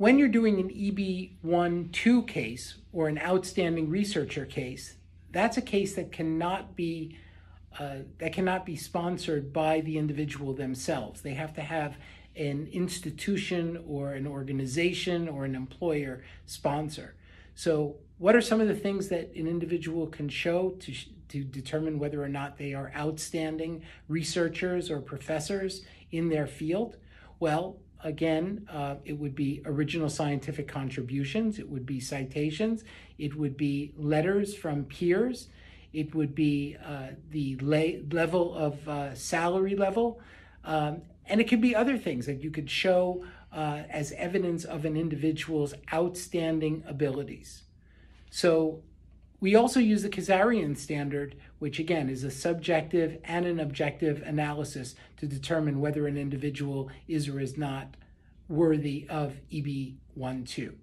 when you're doing an EB1-2 case or an outstanding researcher case, that's a case that cannot be uh, that cannot be sponsored by the individual themselves. They have to have an institution or an organization or an employer sponsor. So, what are some of the things that an individual can show to, to determine whether or not they are outstanding researchers or professors in their field? Well, again, uh, it would be original scientific contributions, it would be citations, it would be letters from peers, it would be uh, the level of uh, salary level, um, and it could be other things that you could show uh, as evidence of an individual's outstanding abilities. So we also use the Kazarian standard, which again is a subjective and an objective analysis to determine whether an individual is or is not worthy of EB1-2.